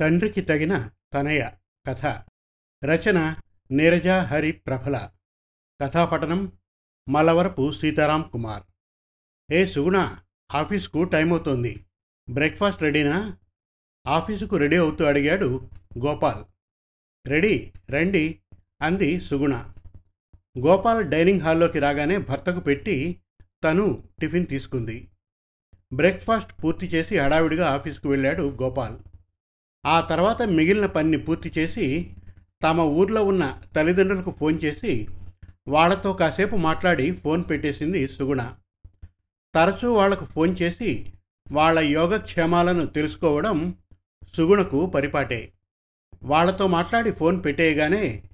తండ్రికి తగిన తనయ కథ. రచన నీరజ హరి ప్రఫల. కథాపఠనం మలవరపు సీతారాం కుమార్. ఏ సుగుణ ఆఫీస్కు టైం అవుతోంది బ్రేక్ఫాస్ట్ రెడీనా? ఆఫీసుకు రెడీ అవుతూ అడిగాడు గోపాల్. రెడీ రండి అంది సుగుణ. గోపాల్ డైనింగ్ హాల్లోకి రాగానే భర్తకు పెట్టి తను టిఫిన్ తీసుకుంది. బ్రేక్ఫాస్ట్ పూర్తి చేసి హడావిడిగా ఆఫీస్కు వెళ్ళాడు గోపాల్. ఆ తర్వాత మిగిలిన పనిని పూర్తి చేసి తమ ఊర్లో ఉన్న తల్లిదండ్రులకు ఫోన్ చేసి వాళ్ళతో కాసేపు మాట్లాడి ఫోన్ పెట్టేసింది సుగుణ. తరచూ వాళ్ళకు ఫోన్ చేసి వాళ్ళ యోగక్షేమాలను తెలుసుకోవడం సుగుణకు పరిపాటే. వాళ్ళతో మాట్లాడి ఫోన్ పెట్టేయగానే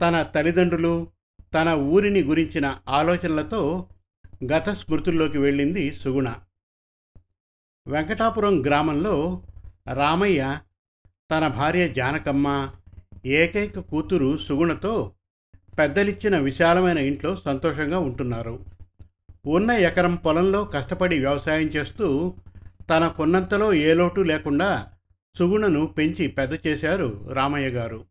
తన తల్లిదండ్రులు తన ఊరిని గురించిన ఆలోచనలతో గత స్మృతుల్లోకి వెళ్ళింది సుగుణ. వెంకటాపురం గ్రామంలో రామయ్య తన భార్య జానకమ్మ ఏకైక కూతురు సుగుణతో పెద్దలిచ్చిన విశాలమైన ఇంట్లో సంతోషంగా ఉంటున్నారు. ఉన్న ఎకరం పొలంలో కష్టపడి వ్యవసాయం చేస్తూ తనకున్నంతలో ఏ లోటు లేకుండా సుగుణను పెంచి పెద్ద చేశారు రామయ్య గారు.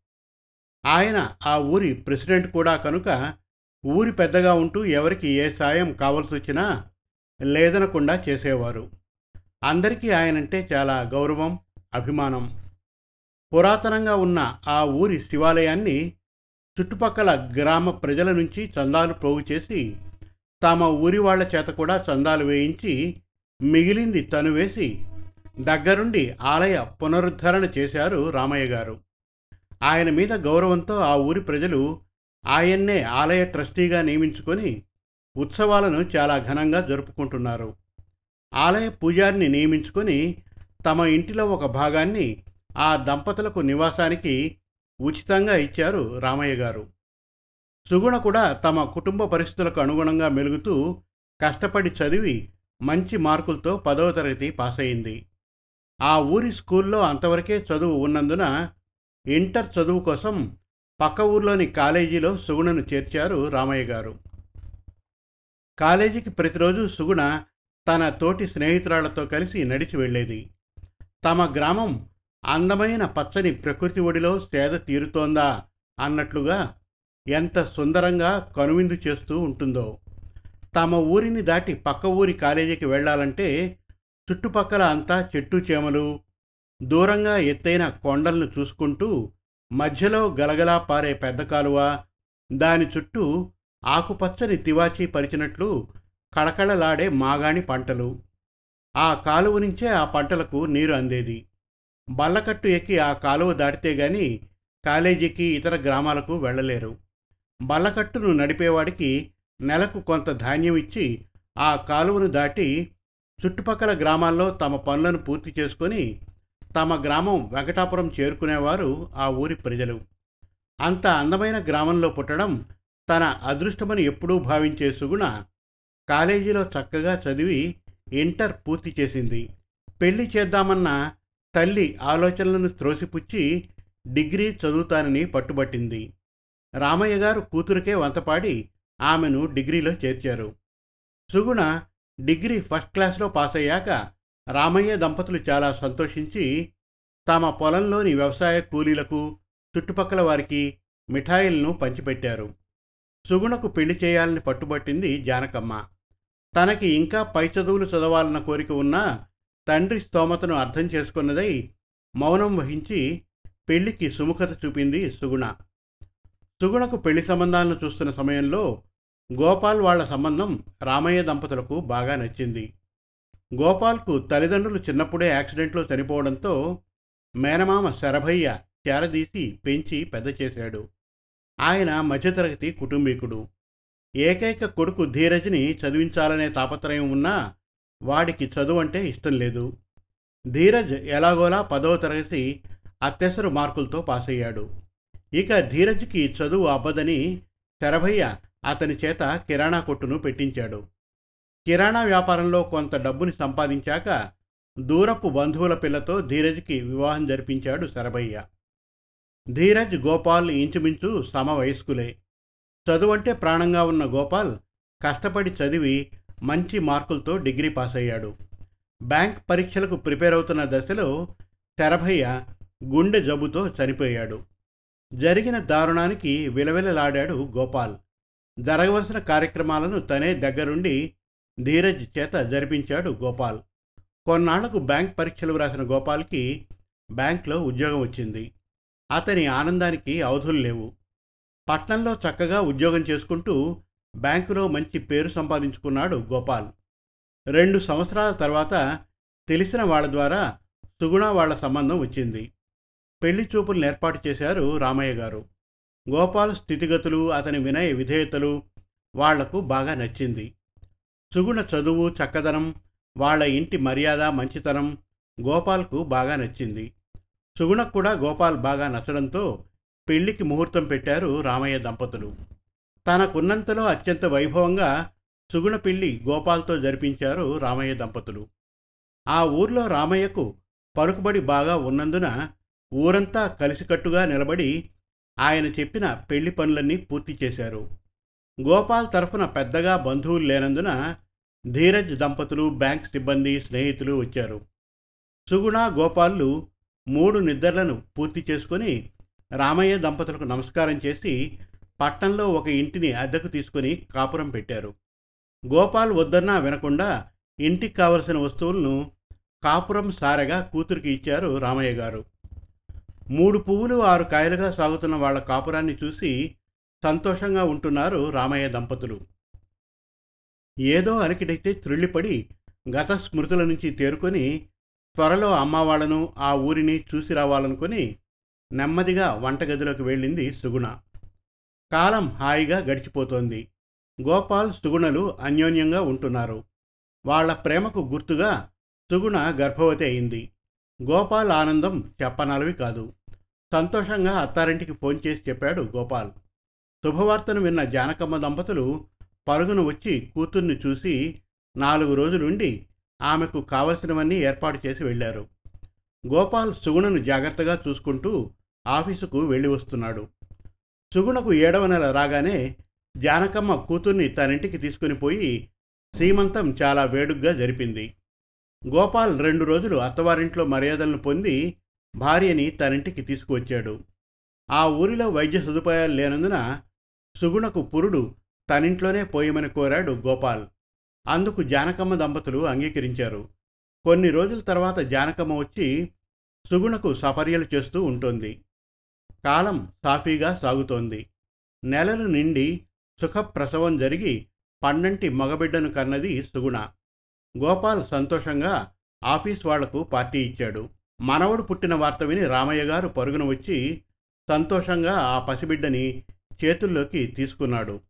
ఆయన ఆ ఊరి ప్రెసిడెంట్ కూడా కనుక ఊరి పెద్దగా ఉంటూ ఎవరికి ఏ సాయం కావాల్సి వచ్చినా లేదనకుండా చేసేవారు. అందరికీ ఆయనంటే చాలా గౌరవం అభిమానం. పురాతనంగా ఉన్న ఆ ఊరి శివాలయాన్ని చుట్టుపక్కల గ్రామ ప్రజల నుంచి చందాలు పోగు చేసి తమ ఊరి వాళ్ళ చేత కూడా చందాలు వేయించి మిగిలింది తను వేసి దగ్గరుండి ఆలయ పునరుద్ధరణ చేశారు రామయ్య గారు. ఆయన మీద గౌరవంతో ఆ ఊరి ప్రజలు ఆయన్నే ఆలయ ట్రస్టీగా నియమించుకొని ఉత్సవాలను చాలా ఘనంగా జరుపుకుంటున్నారు. ఆలయ పూజారిని నియమించుకొని తమ ఇంటిలో ఒక భాగాన్ని ఆ దంపతులకు నివాసానికి ఉచితంగా ఇచ్చారు రామయ్య గారు. సుగుణ కూడా తమ కుటుంబ పరిస్థితులకు అనుగుణంగా మెలుగుతూ కష్టపడి చదివి మంచి మార్కులతో పదవ తరగతి పాస్ అయింది ఆ ఊరి స్కూల్లో అంతవరకే చదువు ఉన్నందున ఇంటర్ చదువు కోసం పక్క ఊర్లోని కాలేజీలో సుగుణను చేర్చారు రామయ్య గారు. కాలేజీకి ప్రతిరోజు సుగుణ తన తోటి స్నేహితురాళ్ళతో కలిసి నడిచి వెళ్ళేది. తమ గ్రామం అందమైన పచ్చని ప్రకృతి ఒడిలో సేద తీరుతోందా అన్నట్లుగా ఎంత సుందరంగా కనువిందు చేస్తూ ఉంటుందో. తమ ఊరిని దాటి పక్క ఊరి కాలేజీకి వెళ్ళాలంటే చుట్టుపక్కల అంతా చెట్టు చేమలు దూరంగా ఎత్తైన కొండలను చూసుకుంటూ మధ్యలో గలగలా పారే పెద్ద కాలువ దాని చుట్టూ ఆకుపచ్చని తివాచీ పరిచినట్లు కళకళలాడే మాగాణి పంటలు. ఆ కాలువ నుంచే ఆ పంటలకు నీరు అందేది. బల్లకట్టు ఎక్కి ఆ కాలువ దాటితే గాని కాలేజీకి ఇతర గ్రామాలకు వెళ్ళలేరు. బల్లకట్టును నడిపేవాడికి నెలకు కొంత ధాన్యం ఇచ్చి ఆ కాలువను దాటి చుట్టుపక్కల గ్రామాల్లో తమ పనులను పూర్తి చేసుకొని తమ గ్రామం వెంకటాపురం చేరుకునేవారు ఆ ఊరి ప్రజలు. అంత అందమైన గ్రామంలో పుట్టడం తన అదృష్టమని ఎప్పుడూ భావించే సుగుణ కాలేజీలో చక్కగా చదివి ఇంటర్ పూర్తి చేసింది. పెళ్ళి చేద్దామన్న తల్లి ఆలోచనలను త్రోసిపుచ్చి డిగ్రీ చదువుతానని పట్టుబట్టింది. రామయ్య గారు కూతురికే వంతపాడి ఆమెను డిగ్రీలో చేర్చారు. సుగుణ డిగ్రీ ఫస్ట్ క్లాస్లో పాస్ అయ్యాక రామయ్య దంపతులు చాలా సంతోషించి తమ పొలంలోని వ్యవసాయ కూలీలకు చుట్టుపక్కల వారికి మిఠాయిలను పంచిపెట్టారు. సుగుణకు పెళ్ళి చేయాలని పట్టుబట్టింది జానకమ్మ. తనకి ఇంకా పై చదువులు చదవాలన్న కోరిక ఉన్నా తండ్రి స్తోమతను అర్థం చేసుకున్నదై మౌనం వహించి పెళ్ళికి సుముఖత చూపింది సుగుణ. సుగుణకు పెళ్ళి సంబంధాలను చూస్తున్న సమయంలో గోపాల్ వాళ్ళ సంబంధం రామయ్య దంపతులకు బాగా నచ్చింది. గోపాల్కు తల్లిదండ్రులు చిన్నప్పుడే యాక్సిడెంట్లో చనిపోవడంతో మేనమామ శరభయ్య చేరదీసి పెంచి పెద్ద చేశాడు. ఆయన మధ్యతరగతి కుటుంబీకుడు. ఏకైక కొడుకు ధీరజ్ని చదివించాలనే తాపత్రయం ఉన్నా వాడికి చదువు అంటే ఇష్టం లేదు. ధీరజ్ ఎలాగోలా పదవ తరగతి అత్యవసర మార్కులతో పాస్ అయ్యాడు ఇక ధీరజ్కి చదువు అబ్బదని శరభయ్య అతని చేత కిరాణా కొట్టును పెట్టించాడు. కిరాణా వ్యాపారంలో కొంత డబ్బుని సంపాదించాక దూరపు బంధువుల పిల్లతో ధీరజ్కి వివాహం జరిపించాడు శరభయ్య. ధీరజ్ గోపాల్ ఇంచుమించు సమవయస్కులే. చదువంటే ప్రాణంగా ఉన్న గోపాల్ కష్టపడి చదివి మంచి మార్కులతో డిగ్రీ పాస్ అయ్యాడు బ్యాంక్ పరీక్షలకు ప్రిపేర్ అవుతున్న దశలో శరభయ్య గుండె జబ్బుతో చనిపోయాడు. జరిగిన దారుణానికి విలవిలలాడాడు గోపాల్. జరగవలసిన కార్యక్రమాలను తనే దగ్గరుండి ధీరజ్ చేత జరిపించాడు గోపాల్. కొన్నాళ్ళకు బ్యాంక్ పరీక్షలు వ్రాసిన గోపాల్కి బ్యాంక్లో ఉద్యోగం వచ్చింది. అతని ఆనందానికి అవధులు లేవు. పట్నంలో చక్కగా ఉద్యోగం చేసుకుంటూ బ్యాంకులో మంచి పేరు సంపాదించుకున్నాడు గోపాల్. రెండు సంవత్సరాల తర్వాత తెలిసిన వాళ్ళ ద్వారా సుగుణ వాళ్ళ సంబంధం వచ్చింది. పెళ్ళి చూపులను ఏర్పాటు చేశారు రామయ్య గారు. గోపాల్ స్థితిగతులు అతని వినయ విధేయతలు వాళ్ళకు బాగా నచ్చింది. సుగుణ చదువు చక్కదనం వాళ్ళ ఇంటి మర్యాద మంచితనం గోపాల్కు బాగా నచ్చింది. సుగుణకు కూడా గోపాల్ బాగా నచ్చడంతో పెళ్ళికి ముహూర్తం పెట్టారు రామయ్య దంపతులు. తనకున్నంతలో అత్యంత వైభవంగా సుగుణ పెళ్ళి గోపాల్తో జరిపించారు రామయ్య దంపతులు. ఆ ఊర్లో రామయ్యకు పలుకుబడి బాగా ఉన్నందున ఊరంతా కలిసికట్టుగా నిలబడి ఆయన చెప్పిన పెళ్ళి పనులన్నీ పూర్తి చేశారు. గోపాల్ తరఫున పెద్దగా బంధువులు లేనందున ధీరజ్ దంపతులు బ్యాంక్ సిబ్బంది స్నేహితులు వచ్చారు. సుగుణ గోపాల్లు మూడు నిద్రలను పూర్తి చేసుకుని రామయ్య దంపతులకు నమస్కారం చేసి పట్టణంలో ఒక ఇంటిని అద్దెకు తీసుకుని కాపురం పెట్టారు. గోపాల్ వద్దన్నా వినకుండా ఇంటికి కావలసిన వస్తువులను కాపురం సారెగా కూతురికి ఇచ్చారు రామయ్య గారు. మూడు పువ్వులు ఆరు కాయలుగా సాగుతున్న వాళ్ళ కాపురాన్ని చూసి సంతోషంగా ఉంటున్నారు రామయ్య దంపతులు. ఏదో అలికిడైతే త్రుళ్ళిపడి గత స్మృతుల నుంచి తేరుకొని త్వరలో అమ్మవాళ్ళను ఆ ఊరిని చూసి రావాలనుకుని నెమ్మదిగా వంటగదిలోకి వెళ్ళింది సుగుణ. కాలం హాయిగా గడిచిపోతోంది. గోపాల్ సుగుణలు అన్యోన్యంగా ఉంటున్నారు. వాళ్ళ ప్రేమకు గుర్తుగా సుగుణ గర్భవతి అయింది. గోపాల్ ఆనందం చెప్పనాలవి కాదు. సంతోషంగా అత్తారింటికి ఫోన్ చేసి చెప్పాడు గోపాల్. శుభవార్తను విన్న జానకమ్మ దంపతులు పరుగున వచ్చి కూతుర్ని చూసి నాలుగు రోజులుండి ఆమెకు కావలసినవన్నీ ఏర్పాటు చేసి వెళ్ళారు. గోపాల్ సుగుణను జాగ్రత్తగా చూసుకుంటూ ఆఫీసుకు వెళ్ళి వస్తున్నాడు. సుగుణకు ఏడవ నెల రాగానే జానకమ్మ కూతుర్ని తనింటికి తీసుకుని పోయి శ్రీమంతం చాలా వేడుగ్గా జరిపింది. గోపాల్ రెండు రోజులు అత్తవారింట్లో మర్యాదలను పొంది భార్యని తనింటికి తీసుకువచ్చాడు. ఆ ఊరిలో వైద్య సదుపాయాలు లేనందున సుగుణకు పురుడు తనింట్లోనే పోయమని కోరాడు గోపాల్. అందుకు జానకమ్మ దంపతులు అంగీకరించారు. కొన్ని రోజుల తర్వాత జానకమ్మ వచ్చి సుగుణకు సపర్యలు చేస్తూ ఉంటుంది. కాలం సాఫీగా సాగుతోంది. నెలలు నిండి సుఖప్రసవం జరిగి పన్నంటి మగబిడ్డను కన్నది సుగుణ. గోపాల్ సంతోషంగా ఆఫీస్ వాళ్ళకు పార్టీ ఇచ్చాడు. మనవడు పుట్టిన వార్త విని రామయ్య గారు పరుగున వచ్చి సంతోషంగా ఆ పసిబిడ్డని చేతుల్లోకి తీసుకున్నాడు.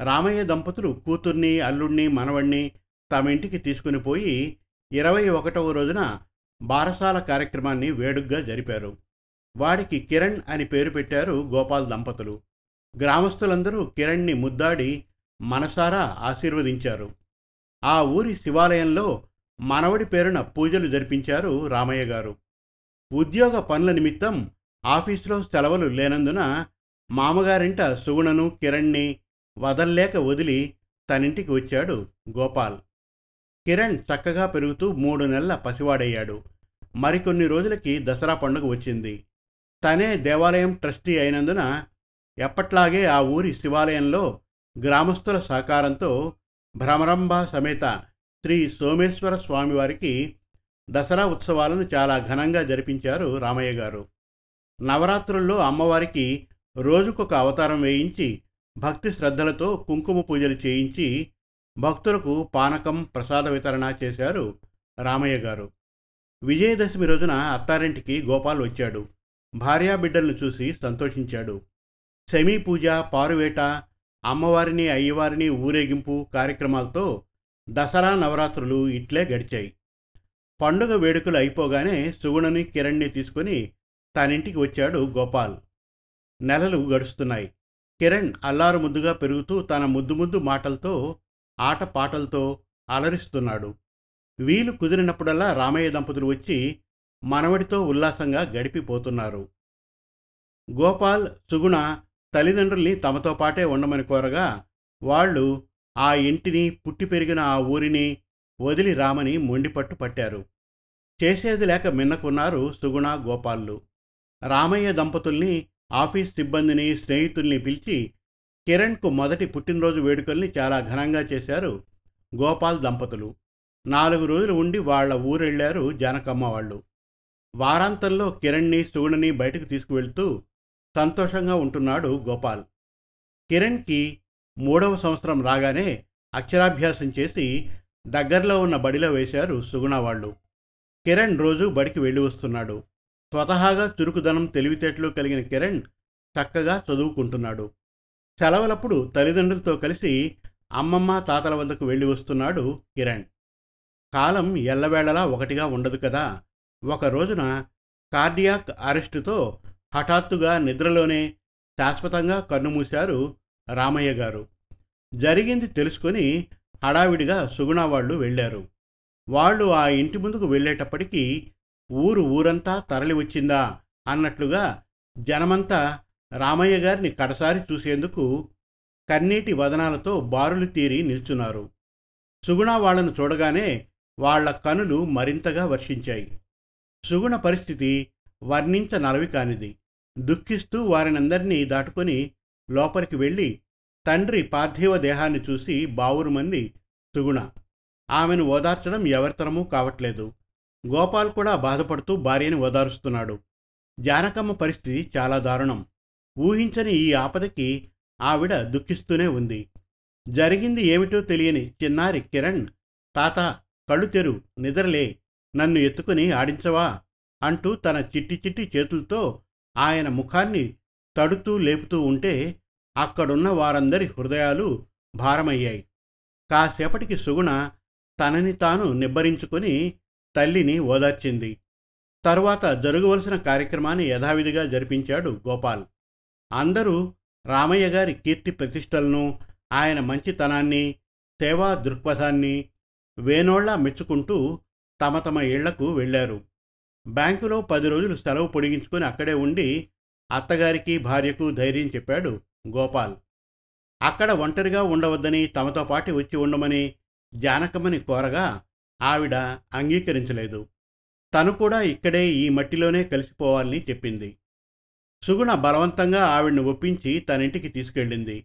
రామయ్య దంపతులు కూతుర్ని అల్లుణ్ణి మనవణ్ణి తమ ఇంటికి తీసుకుని పోయి ఇరవై ఒకటవ రోజున బారసాల కార్యక్రమాన్ని వేడుగ్గా జరిపారు. వాడికి కిరణ్ అని పేరు పెట్టారు గోపాల్ దంపతులు. గ్రామస్తులందరూ కిరణ్ని ముద్దాడి మనసారా ఆశీర్వదించారు. ఆ ఊరి శివాలయంలో మనవడి పేరున పూజలు జరిపించారు రామయ్య గారు. ఉద్యోగ పనుల నిమిత్తం ఆఫీసులో సెలవులు లేనందున మామగారింట సుగుణను కిరణ్ని వదల్లేక వదిలి తనింటికి వచ్చాడు గోపాల్. కిరణ్ చక్కగా పెరుగుతూ మూడు నెలల పసివాడయ్యాడు. మరికొన్ని రోజులకి దసరా పండుగ వచ్చింది. తనే దేవాలయం ట్రస్టీ అయినందున ఎప్పట్లాగే ఆ ఊరి శివాలయంలో గ్రామస్తుల సహకారంతో భ్రమరంభ సమేత శ్రీ సోమేశ్వర స్వామివారికి దసరా ఉత్సవాలను చాలా ఘనంగా జరిపించారు రామయ్య గారు. నవరాత్రుల్లో అమ్మవారికి రోజుకొక అవతారం వేయించి భక్తి శ్రద్ధలతో కుంకుమ పూజలు చేయించి భక్తులకు పానకం ప్రసాద వితరణ చేశారు రామయ్య గారు. విజయదశమి రోజున అత్తారింటికి గోపాల్ వచ్చాడు. భార్యాబిడ్డలను చూసి సంతోషించాడు. శమీ పూజ పారువేట అమ్మవారిని అయ్యవారిని ఊరేగింపు కార్యక్రమాలతో దసరా నవరాత్రులు ఇట్లే గడిచాయి. పండుగ వేడుకలు అయిపోగానే సుగుణని కిరణ్ని తీసుకుని తనింటికి వచ్చాడు గోపాల్. నెలలు గడుస్తున్నాయి. కిరణ్ అల్లారు ముద్దుగా పెరుగుతూ తన ముద్దు ముద్దు మాటలతో ఆట పాటలతో అలరిస్తున్నాడు. వీలు కుదిరినప్పుడల్లా రామయ్య దంపతులు వచ్చి మనవడితో ఉల్లాసంగా గడిపిపోతున్నారు. గోపాల్ సుగుణ తల్లిదండ్రుల్ని తమతో పాటే ఉండమని కోరగా వాళ్ళు ఆ ఇంటిని పుట్టి పెరిగిన ఆ ఊరిని వదిలి రామని మొండిపట్టు పట్టారు. చేసేది లేక మిన్నకున్నారు సుగుణ గోపాల్లు. రామయ్య దంపతుల్ని ఆఫీస్ సిబ్బందిని స్నేహితుల్ని పిలిచి కిరణ్కు మొదటి పుట్టినరోజు వేడుకల్ని చాలా ఘనంగా చేశారు గోపాల్ దంపతులు. నాలుగు రోజులు ఉండి వాళ్ళ ఊరెళ్ళారు జానకమ్మ వాళ్ళు. వారాంతంలో కిరణ్ని సుగుణని బయటకు తీసుకువెళ్తూ సంతోషంగా ఉంటున్నాడు గోపాల్. కిరణ్కి మూడవ సంవత్సరం రాగానే అక్షరాభ్యాసం చేసి దగ్గరలో ఉన్న బడిలో వేశారు సుగుణ వాళ్ళు. కిరణ్ రోజు బడికి వెళ్ళి వస్తున్నాడు. స్వతహాగా చురుకుదనం తెలివితేటలు కలిగిన కిరణ్ చక్కగా చదువుకుంటున్నాడు. సెలవులప్పుడు తల్లిదండ్రులతో కలిసి అమ్మమ్మ తాతల వద్దకు వెళ్ళి వస్తున్నాడు కిరణ్. కాలం ఎల్లవేళలా ఒకటిగా ఉండదు కదా? ఒక రోజున కార్డియాక్ అరెస్టుతో హఠాత్తుగా నిద్రలోనే శాశ్వతంగా కన్నుమూశారు రామయ్య గారు. జరిగింది తెలుసుకొని హడావిడిగా సుగుణ వాళ్ళు వెళ్ళారు. వాళ్ళు ఆ ఇంటి ముందుకు వెళ్ళేటప్పటికీ ఊరు ఊరంతా తరలి వచ్చిందా అన్నట్లుగా జనమంతా రామయ్య గారిని కడసారి చూసేందుకు కన్నీటి వదనాలతో బారులు తీరి నిల్చున్నారు. సుగుణ వాళ్ళను చూడగానే వాళ్ళ కనులు మరింతగా వర్షించాయి. సుగుణ పరిస్థితి వర్ణించనలవి కానిది. దుఃఖిస్తూ వారినందరినీ దాటుకొని లోపలికి వెళ్ళి తండ్రి పార్థివ దేహాన్ని చూసి బావురుమంది సుగుణ ఆమెను ఓదార్చడం ఎవరితరమూ కావట్లేదు. గోపాల్ కూడా బాధపడుతూ భార్యని ఓదారుస్తున్నాడు. జానకమ్మ పరిస్థితి చాలా దారుణం. ఊహించని ఈ ఆపదకి ఆవిడ దుఃఖిస్తూనే ఉంది. జరిగింది ఏమిటో తెలియని చిన్నారి కిరణ్ తాత కళ్ళు తెరు నిద్రలే నన్ను ఎత్తుకుని ఆడించవా? అంటూ తన చిట్టి చిట్టి చేతులతో ఆయన ముఖాన్ని తడుతూ లేపుతూ ఉంటే అక్కడున్న వారందరి హృదయాలు భారమయ్యాయి. కాసేపటికి సుగుణ తనని తాను నిబ్బరించుకొని తల్లిని ఓదార్చింది. తరువాత జరగవలసిన కార్యక్రమాన్ని యథావిధిగా జరిపించాడు గోపాల్. అందరూ రామయ్య గారి కీర్తి ప్రతిష్టలను ఆయన మంచితనాన్ని సేవా దృక్పథాన్ని వేనోళ్ళా మెచ్చుకుంటూ తమ తమ ఇళ్ళకు వెళ్ళారు బ్యాంకులో పది రోజులు సెలవు పొడిగించుకొని అక్కడే ఉండి అత్తగారికి భార్యకు ధైర్యం చెప్పాడు గోపాల్. అక్కడ ఒంటరిగా ఉండవద్దని తమతో పాటు వచ్చి ఉండమని జానకమ్మని కోరగా ఆవిడ అంగీకరించలేదు. తను కూడా ఇక్కడే ఈ మట్టిలోనే కలిసిపోవాలని చెప్పింది. సుగుణ బలవంతంగా ఆవిడ్ని ఒప్పించి తనింటికి తీసుకెళ్ళింది.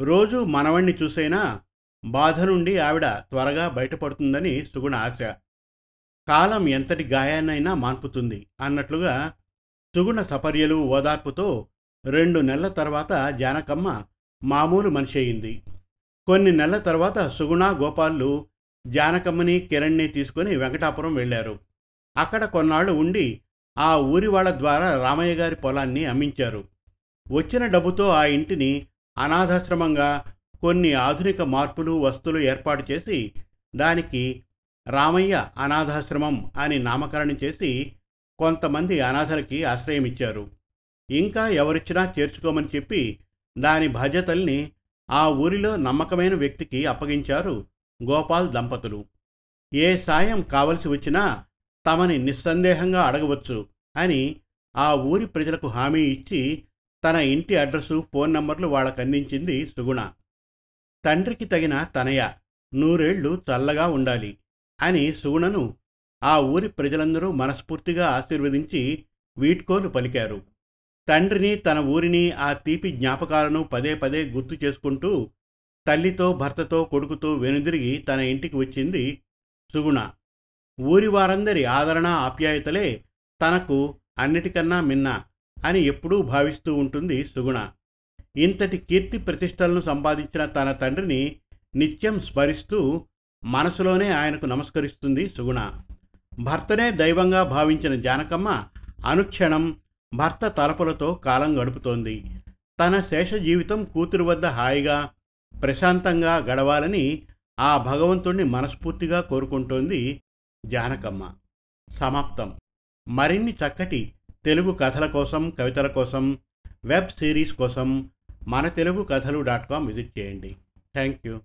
రోజు మనవణ్ణి చూసైనా బాధ నుండి ఆవిడ త్వరగా బయటపడుతుందని సుగుణ ఆశ. కాలం ఎంతటి గాయాన్నైనా మాన్పుతుంది అన్నట్లుగా సుగుణ సపర్యలు ఓదార్పుతో రెండు నెలల తర్వాత జానకమ్మ మామూలు మనిషి అయింది. కొన్ని నెలల తర్వాత సుగుణ గోపాలు జానకమ్మని కిరణ్ని తీసుకుని వెంకటాపురం వెళ్ళారు. అక్కడ కొన్నాళ్ళు ఉండి ఆ ఊరి వాళ్ళ ద్వారా రామయ్య గారి పొలాన్ని అమ్మించారు. వచ్చిన డబ్బుతో ఆ ఇంటిని అనాథాశ్రమంగా కొన్ని ఆధునిక మార్పులు వస్తువులు ఏర్పాటు చేసి దానికి రామయ్య అనాథాశ్రమం అని నామకరణం చేసి కొంతమంది అనాథలకి ఆశ్రయమిచ్చారు. ఇంకా ఎవరిచ్చినా చేర్చుకోమని చెప్పి దాని బాధ్యతల్ని ఆ ఊరిలో నమ్మకమైన వ్యక్తికి అప్పగించారు గోపాల్ దంపతులు. ఏ సాయం కావలసి వచ్చినా తమని నిస్సందేహంగా అడగవచ్చు అని ఆ ఊరి ప్రజలకు హామీ ఇచ్చి తన ఇంటి అడ్రస్సు ఫోన్ నంబర్లు వాళ్ళకందించింది సుగుణ. తండ్రికి తగిన తనయ. నూరేళ్ళు చల్లగా ఉండాలి. అని సుగుణను ఆ ఊరి ప్రజలందరూ మనస్ఫూర్తిగా ఆశీర్వదించి వీడ్కోలు పలికారు. తండ్రిని తన ఊరిని ఆ తీపి జ్ఞాపకాలను పదే పదే గుర్తు చేసుకుంటూ తల్లితో భర్తతో కొడుకుతో వెనుదిరిగి తన ఇంటికి వచ్చింది సుగుణ. ఊరి వారందరి ఆదరణ ఆప్యాయతలే తనకు అన్నిటికన్నా మిన్న అని ఎప్పుడూ భావిస్తూ ఉంటుంది సుగుణ. ఇంతటి కీర్తి ప్రతిష్టలను సంపాదించిన తన తండ్రిని నిత్యం స్మరిస్తూ మనసులోనే ఆయనకు నమస్కరిస్తుంది సుగుణ. భర్తనే దైవంగా భావించిన జానకమ్మ అనుక్షణం భర్త తలపులతో కాలం గడుపుతోంది. తన శేష జీవితం కూతురు వద్ద హాయిగా ప్రశాంతంగా గడవాలని ఆ భగవంతుణ్ణి మనస్ఫూర్తిగా కోరుకుంటోంది జానకమ్మ. సమాప్తం. మరిన్ని చక్కటి తెలుగు కథల కోసం కవితల కోసం వెబ్ సిరీస్ కోసం మన తెలుగు కథలు డాట్ కామ్ విజిట్ చేయండి. Thank you.